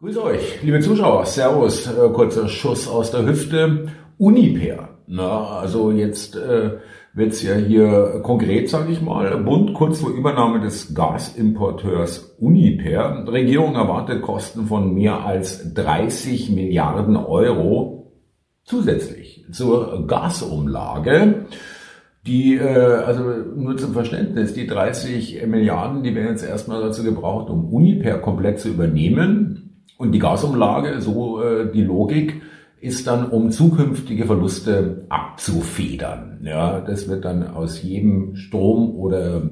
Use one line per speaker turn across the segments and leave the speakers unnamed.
Grüß euch, liebe Zuschauer. Servus, äh, kurzer Schuss aus der Hüfte. Uniper. Na, also jetzt äh, wird's ja hier konkret, sage ich mal. Bund kurz vor Übernahme des Gasimporteurs Uniper. Regierung erwartet Kosten von mehr als 30 Milliarden Euro zusätzlich zur Gasumlage. Die, äh, also nur zum Verständnis, die 30 Milliarden, die werden jetzt erstmal dazu gebraucht, um Uniper komplett zu übernehmen. Und die Gasumlage, so äh, die Logik, ist dann, um zukünftige Verluste abzufedern. Ja, das wird dann aus jedem Strom oder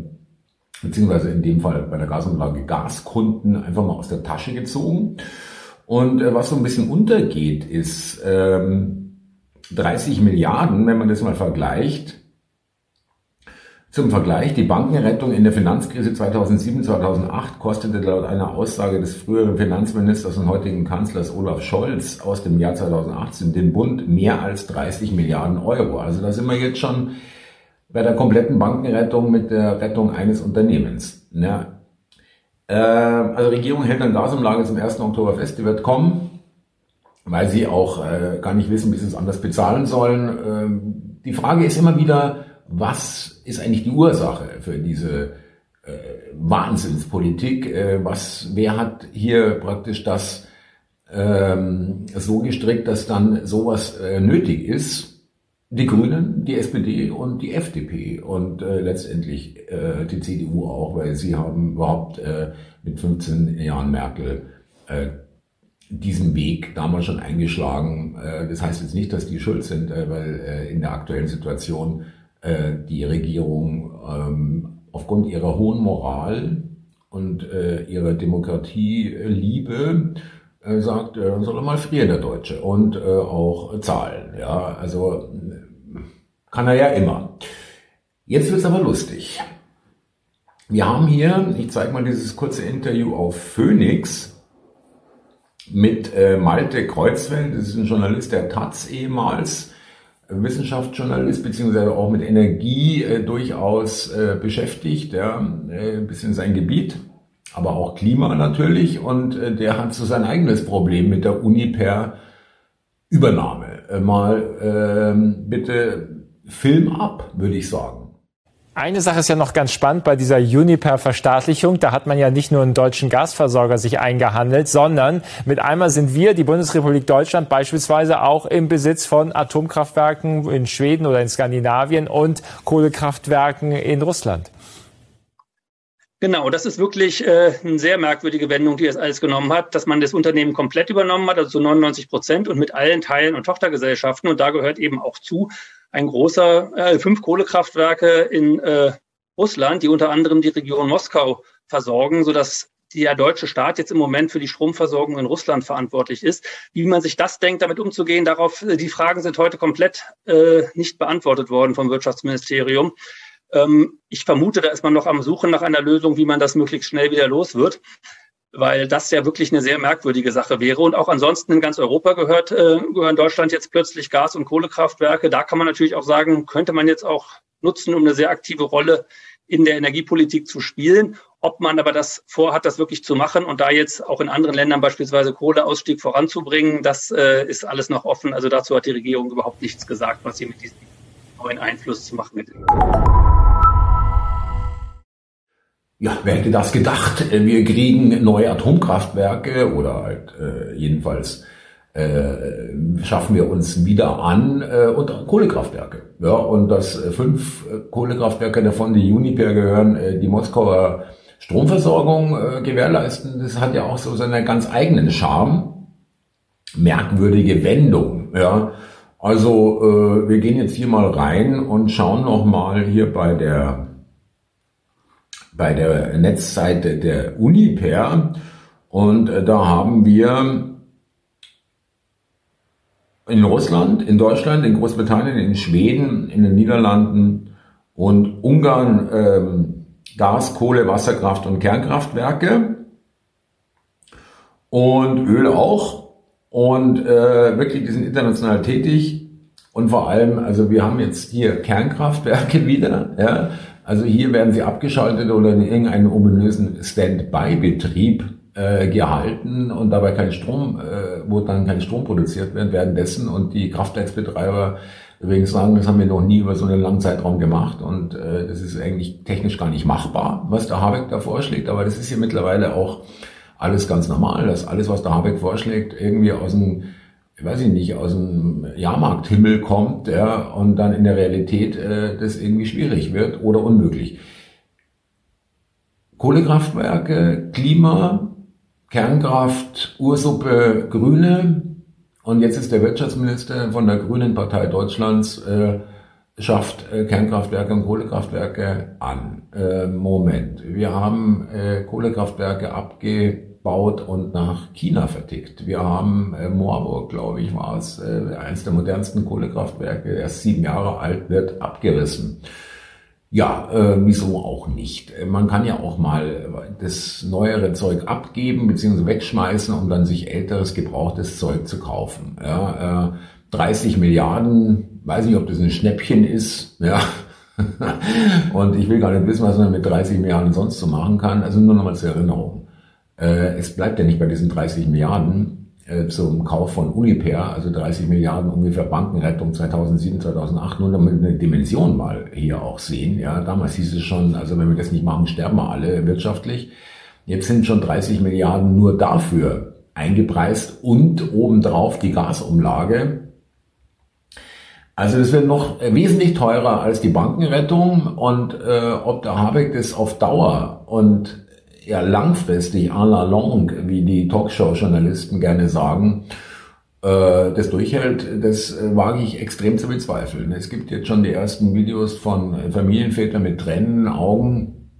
beziehungsweise in dem Fall bei der Gasumlage Gaskunden einfach mal aus der Tasche gezogen. Und äh, was so ein bisschen untergeht, ist ähm, 30 Milliarden, wenn man das mal vergleicht, zum Vergleich, die Bankenrettung in der Finanzkrise 2007-2008 kostete laut einer Aussage des früheren Finanzministers und heutigen Kanzlers Olaf Scholz aus dem Jahr 2018 den Bund mehr als 30 Milliarden Euro. Also da sind wir jetzt schon bei der kompletten Bankenrettung mit der Rettung eines Unternehmens. Ja. Äh, also Regierung hält eine Gasumlage zum 1. Oktober fest, die wird kommen, weil sie auch äh, gar nicht wissen, wie sie es anders bezahlen sollen. Ähm, die Frage ist immer wieder, was ist eigentlich die Ursache für diese äh, Wahnsinnspolitik? Äh, was, wer hat hier praktisch das ähm, so gestrickt, dass dann sowas äh, nötig ist? Die Grünen, die SPD und die FDP und äh, letztendlich äh, die CDU auch, weil sie haben überhaupt äh, mit 15 Jahren Merkel äh, diesen Weg damals schon eingeschlagen. Äh, das heißt jetzt nicht, dass die schuld sind, äh, weil äh, in der aktuellen Situation äh, die Regierung ähm, aufgrund ihrer hohen Moral und äh, ihrer Demokratieliebe äh, sagt, äh, soll er mal frieren, der Deutsche, und äh, auch zahlen. Ja, also kann er ja immer. Jetzt wird's aber lustig. Wir haben hier, ich zeige mal dieses kurze Interview auf Phoenix mit äh, Malte Kreuzfeld, das ist ein Journalist der Taz ehemals, Wissenschaftsjournalist beziehungsweise auch mit Energie äh, durchaus äh, beschäftigt, ja, äh, ein bisschen sein Gebiet, aber auch Klima natürlich und äh, der hat so sein eigenes Problem mit der Uniper Übernahme. Äh, mal äh, bitte Film ab, würde ich sagen.
Eine Sache ist ja noch ganz spannend bei dieser Uniper-Verstaatlichung. Da hat man ja nicht nur einen deutschen Gasversorger sich eingehandelt, sondern mit einmal sind wir, die Bundesrepublik Deutschland, beispielsweise auch im Besitz von Atomkraftwerken in Schweden oder in Skandinavien und Kohlekraftwerken in Russland.
Genau, das ist wirklich äh, eine sehr merkwürdige Wendung, die es alles genommen hat, dass man das Unternehmen komplett übernommen hat, also zu 99 Prozent und mit allen Teilen und Tochtergesellschaften. Und da gehört eben auch zu, ein großer, äh, fünf Kohlekraftwerke in äh, Russland, die unter anderem die Region Moskau versorgen, sodass der deutsche Staat jetzt im Moment für die Stromversorgung in Russland verantwortlich ist. Wie man sich das denkt, damit umzugehen, darauf, äh, die Fragen sind heute komplett äh, nicht beantwortet worden vom Wirtschaftsministerium. Ähm, ich vermute, da ist man noch am Suchen nach einer Lösung, wie man das möglichst schnell wieder los wird weil das ja wirklich eine sehr merkwürdige Sache wäre. Und auch ansonsten in ganz Europa gehört, äh, gehören Deutschland jetzt plötzlich Gas- und Kohlekraftwerke. Da kann man natürlich auch sagen, könnte man jetzt auch nutzen, um eine sehr aktive Rolle in der Energiepolitik zu spielen. Ob man aber das vorhat, das wirklich zu machen und da jetzt auch in anderen Ländern beispielsweise Kohleausstieg voranzubringen, das äh, ist alles noch offen. Also dazu hat die Regierung überhaupt nichts gesagt, was sie mit diesem neuen Einfluss zu machen hätte.
Ja, wer hätte das gedacht? Äh, wir kriegen neue Atomkraftwerke oder halt äh, jedenfalls äh, schaffen wir uns wieder an äh, und Kohlekraftwerke. Ja, und dass äh, fünf äh, Kohlekraftwerke davon, die Uniper gehören, äh, die Moskauer Stromversorgung äh, gewährleisten, das hat ja auch so seinen ganz eigenen Charme. Merkwürdige Wendung, ja. Also äh, wir gehen jetzt hier mal rein und schauen noch mal hier bei der bei der Netzseite der Uniper und äh, da haben wir in Russland, in Deutschland, in Großbritannien, in Schweden, in den Niederlanden und Ungarn ähm, Gas, Kohle, Wasserkraft und Kernkraftwerke und Öl auch. Und äh, wirklich, die sind international tätig. Und vor allem, also wir haben jetzt hier Kernkraftwerke wieder, ja, also hier werden sie abgeschaltet oder in irgendeinem ominösen Standby-Betrieb äh, gehalten und dabei kein Strom, äh, wo dann kein Strom produziert wird währenddessen. Und die Kraftwerksbetreiber übrigens sagen, das haben wir noch nie über so einen langen Zeitraum gemacht. Und äh, das ist eigentlich technisch gar nicht machbar, was der Habeck da vorschlägt, aber das ist ja mittlerweile auch alles ganz normal, dass alles, was der Habeck vorschlägt, irgendwie aus dem weiß ich nicht, aus dem Jahrmarkthimmel kommt ja, und dann in der Realität äh, das irgendwie schwierig wird oder unmöglich. Kohlekraftwerke, Klima, Kernkraft, Ursuppe, Grüne. Und jetzt ist der Wirtschaftsminister von der Grünen Partei Deutschlands, äh, schafft äh, Kernkraftwerke und Kohlekraftwerke an. Äh, Moment, wir haben äh, Kohlekraftwerke abgebaut und nach China vertickt. Wir haben äh, Moorburg, glaube ich, war es, äh, eines der modernsten Kohlekraftwerke, erst sieben Jahre alt, wird abgerissen. Ja, äh, wieso auch nicht? Man kann ja auch mal das neuere Zeug abgeben bzw. wegschmeißen, um dann sich älteres, gebrauchtes Zeug zu kaufen. Ja, äh, 30 Milliarden, weiß nicht, ob das ein Schnäppchen ist. Ja. Und ich will gar nicht wissen, was man mit 30 Milliarden sonst so machen kann. Also nur nochmal zur Erinnerung. Äh, es bleibt ja nicht bei diesen 30 Milliarden äh, zum Kauf von Uniper, also 30 Milliarden ungefähr Bankenrettung 2007, 2008, nur damit wir eine Dimension mal hier auch sehen. Ja, damals hieß es schon, also wenn wir das nicht machen, sterben wir alle wirtschaftlich. Jetzt sind schon 30 Milliarden nur dafür eingepreist und obendrauf die Gasumlage. Also das wird noch wesentlich teurer als die Bankenrettung und äh, ob der Habeck das auf Dauer und ja langfristig à la longue, wie die Talkshow-Journalisten gerne sagen, äh, das durchhält, das äh, wage ich extrem zu bezweifeln. Es gibt jetzt schon die ersten Videos von Familienvätern mit Tränen Augen,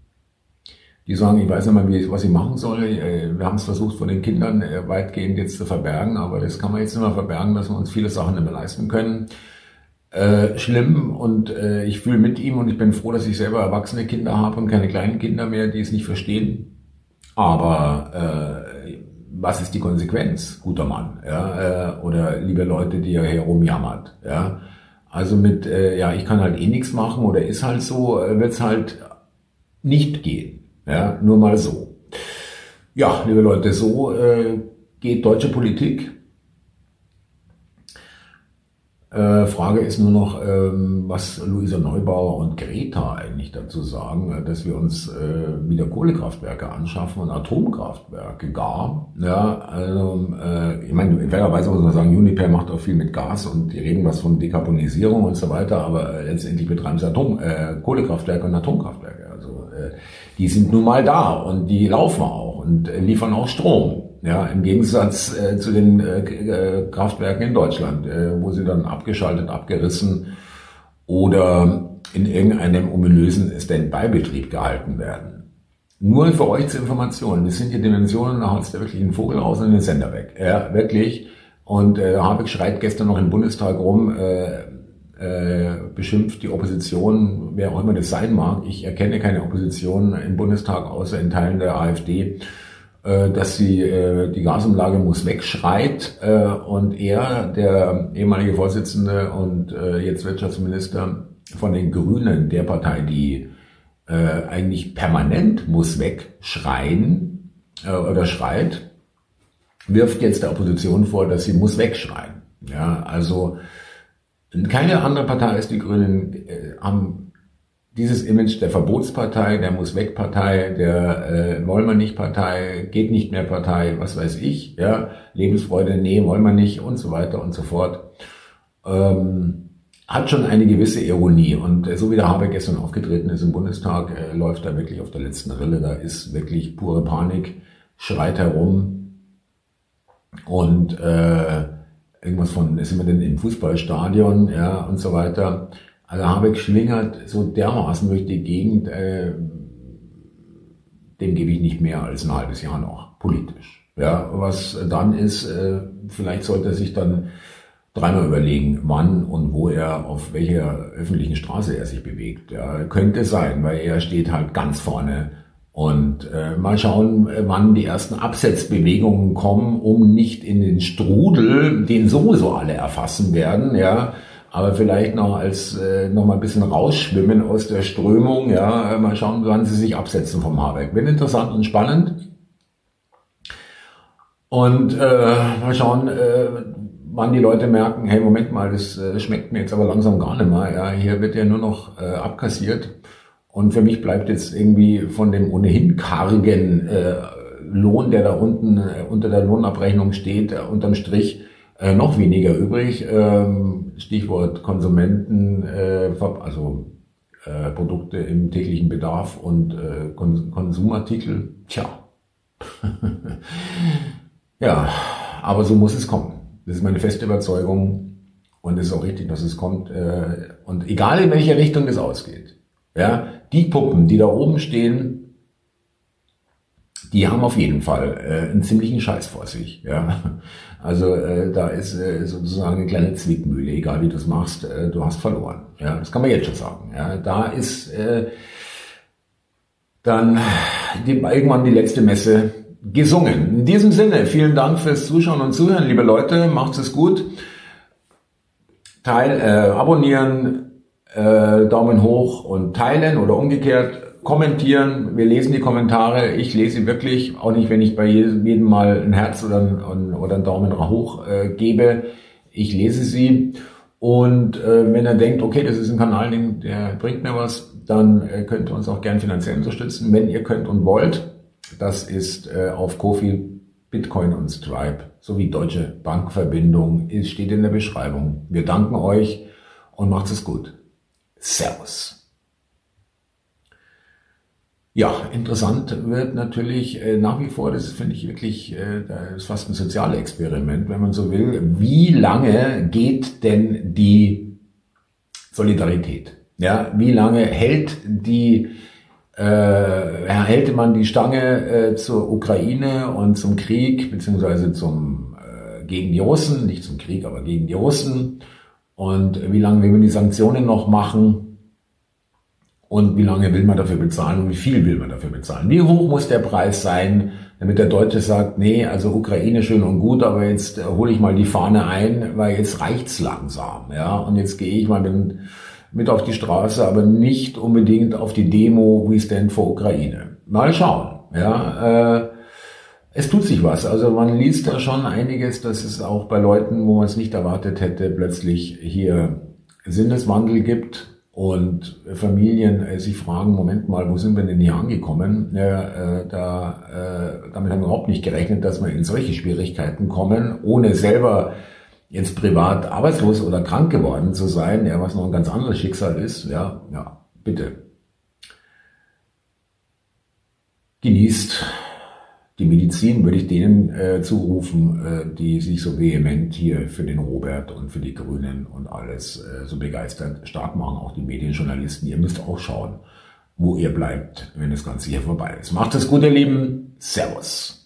die sagen, ich weiß nicht mal, wie, was ich machen soll. Äh, wir haben es versucht, von den Kindern weitgehend jetzt zu verbergen, aber das kann man jetzt nicht mehr verbergen, dass wir uns viele Sachen nicht mehr leisten können. Äh, schlimm und äh, ich fühle mit ihm und ich bin froh, dass ich selber erwachsene Kinder habe und keine kleinen Kinder mehr, die es nicht verstehen. Aber äh, was ist die Konsequenz, guter Mann? Ja, äh, oder liebe Leute, die ihr herumjammert. Ja? Also mit, äh, ja, ich kann halt eh nichts machen oder ist halt so, äh, wird's halt nicht gehen. Ja, nur mal so. Ja, liebe Leute, so äh, geht deutsche Politik. Äh, Frage ist nur noch, ähm, was Luisa Neubauer und Greta eigentlich dazu sagen, äh, dass wir uns äh, wieder Kohlekraftwerke anschaffen und Atomkraftwerke gar. Ja, also, ich meine, fairerweise muss man sagen, Uniper macht auch viel mit Gas und die reden was von Dekarbonisierung und so weiter, aber letztendlich betreiben sie Atom, äh, Kohlekraftwerke und Atomkraftwerke. Also äh, die sind nun mal da und die laufen auch und liefern auch Strom. Ja, im Gegensatz äh, zu den äh, äh, Kraftwerken in Deutschland, äh, wo sie dann abgeschaltet, abgerissen oder in irgendeinem ominösen Standby-Betrieb gehalten werden. Nur für euch zur Information, das sind die Dimensionen, da haut der wirklich einen Vogel raus und den Sender weg. Ja, wirklich. Und äh, Habeck schreit gestern noch im Bundestag rum, äh, äh, beschimpft die Opposition, wer auch immer das sein mag. Ich erkenne keine Opposition im Bundestag außer in Teilen der AfD dass sie äh, die Gasumlage muss wegschreit äh, und er, der ehemalige Vorsitzende und äh, jetzt Wirtschaftsminister von den Grünen, der Partei, die äh, eigentlich permanent muss wegschreien äh, oder schreit, wirft jetzt der Opposition vor, dass sie muss wegschreien. Ja, also keine andere Partei als die Grünen äh, haben dieses Image der Verbotspartei, der muss weg Partei, der äh, wollen wir nicht Partei, geht nicht mehr Partei, was weiß ich, ja, Lebensfreude, nee, wollen wir nicht und so weiter und so fort, ähm, hat schon eine gewisse Ironie. Und äh, so wie der Habeck gestern aufgetreten ist im Bundestag, äh, läuft er wirklich auf der letzten Rille, da ist wirklich pure Panik, schreit herum und äh, irgendwas von, sind wir denn im Fußballstadion, ja, und so weiter. Also Habeck schlingert so dermaßen durch die Gegend, äh, dem gebe ich nicht mehr als ein halbes Jahr noch, politisch. Ja, was dann ist, äh, vielleicht sollte er sich dann dreimal überlegen, wann und wo er, auf welcher öffentlichen Straße er sich bewegt. Ja, könnte sein, weil er steht halt ganz vorne. Und äh, mal schauen, wann die ersten Absetzbewegungen kommen, um nicht in den Strudel, den sowieso alle erfassen werden, ja, aber vielleicht noch als äh, noch mal ein bisschen rausschwimmen aus der Strömung. Ja, mal schauen, wann sie sich absetzen vom Habeck. Bin interessant und spannend. Und äh, mal schauen, äh, wann die Leute merken, hey, Moment mal, das äh, schmeckt mir jetzt aber langsam gar nicht mehr. Ja, hier wird ja nur noch äh, abkassiert. Und für mich bleibt jetzt irgendwie von dem ohnehin kargen äh, Lohn, der da unten äh, unter der Lohnabrechnung steht, äh, unterm Strich äh, noch weniger übrig. Ähm, Stichwort Konsumenten, äh, also äh, Produkte im täglichen Bedarf und äh, Kon Konsumartikel. Tja. ja, aber so muss es kommen. Das ist meine feste Überzeugung und es ist auch richtig, dass es kommt. Äh, und egal in welche Richtung es ausgeht, ja, die Puppen, die da oben stehen, die haben auf jeden Fall äh, einen ziemlichen Scheiß vor sich. Ja. Also äh, da ist äh, sozusagen eine kleine Zwickmühle, egal wie du es machst, äh, du hast verloren. Ja, das kann man jetzt schon sagen. Ja, da ist äh, dann die, irgendwann die letzte Messe gesungen. In diesem Sinne, vielen Dank fürs Zuschauen und Zuhören, liebe Leute, macht es gut. Teil, äh, abonnieren, äh, Daumen hoch und teilen oder umgekehrt kommentieren. Wir lesen die Kommentare. Ich lese sie wirklich, auch nicht, wenn ich bei jedem Mal ein Herz oder ein, oder einen Daumen hoch äh, gebe. Ich lese sie. Und äh, wenn er denkt, okay, das ist ein Kanal, der bringt mir was, dann äh, könnt ihr uns auch gern finanziell unterstützen, wenn ihr könnt und wollt. Das ist äh, auf Kofi, Bitcoin und Stripe sowie Deutsche Bankverbindung. Es steht in der Beschreibung. Wir danken euch und macht es gut. Servus. Ja, interessant wird natürlich äh, nach wie vor, das finde ich wirklich, äh, das ist fast ein Sozialexperiment, wenn man so will. Wie lange geht denn die Solidarität? Ja, wie lange hält die äh, hält man die Stange äh, zur Ukraine und zum Krieg beziehungsweise zum äh, gegen die Russen, nicht zum Krieg, aber gegen die Russen? Und wie lange will man die Sanktionen noch machen? Und wie lange will man dafür bezahlen und wie viel will man dafür bezahlen? Wie hoch muss der Preis sein, damit der Deutsche sagt, nee, also Ukraine schön und gut, aber jetzt äh, hole ich mal die Fahne ein, weil jetzt reicht's langsam, ja, und jetzt gehe ich mal mit, mit auf die Straße, aber nicht unbedingt auf die Demo We Stand for Ukraine. Mal schauen, ja. Äh, es tut sich was. Also man liest da schon einiges, dass es auch bei Leuten, wo man es nicht erwartet hätte, plötzlich hier Sinneswandel gibt und Familien äh, sich fragen, Moment mal, wo sind wir denn hier angekommen? Ja, äh, da, äh, damit haben wir überhaupt nicht gerechnet, dass wir in solche Schwierigkeiten kommen, ohne selber jetzt privat arbeitslos oder krank geworden zu sein, ja, was noch ein ganz anderes Schicksal ist. Ja, ja, bitte. Genießt die Medizin würde ich denen äh, zurufen, äh, die sich so vehement hier für den Robert und für die Grünen und alles äh, so begeistert stark machen, auch die Medienjournalisten. Ihr müsst auch schauen, wo ihr bleibt, wenn das Ganze hier vorbei ist. Macht es gut, ihr Lieben. Servus.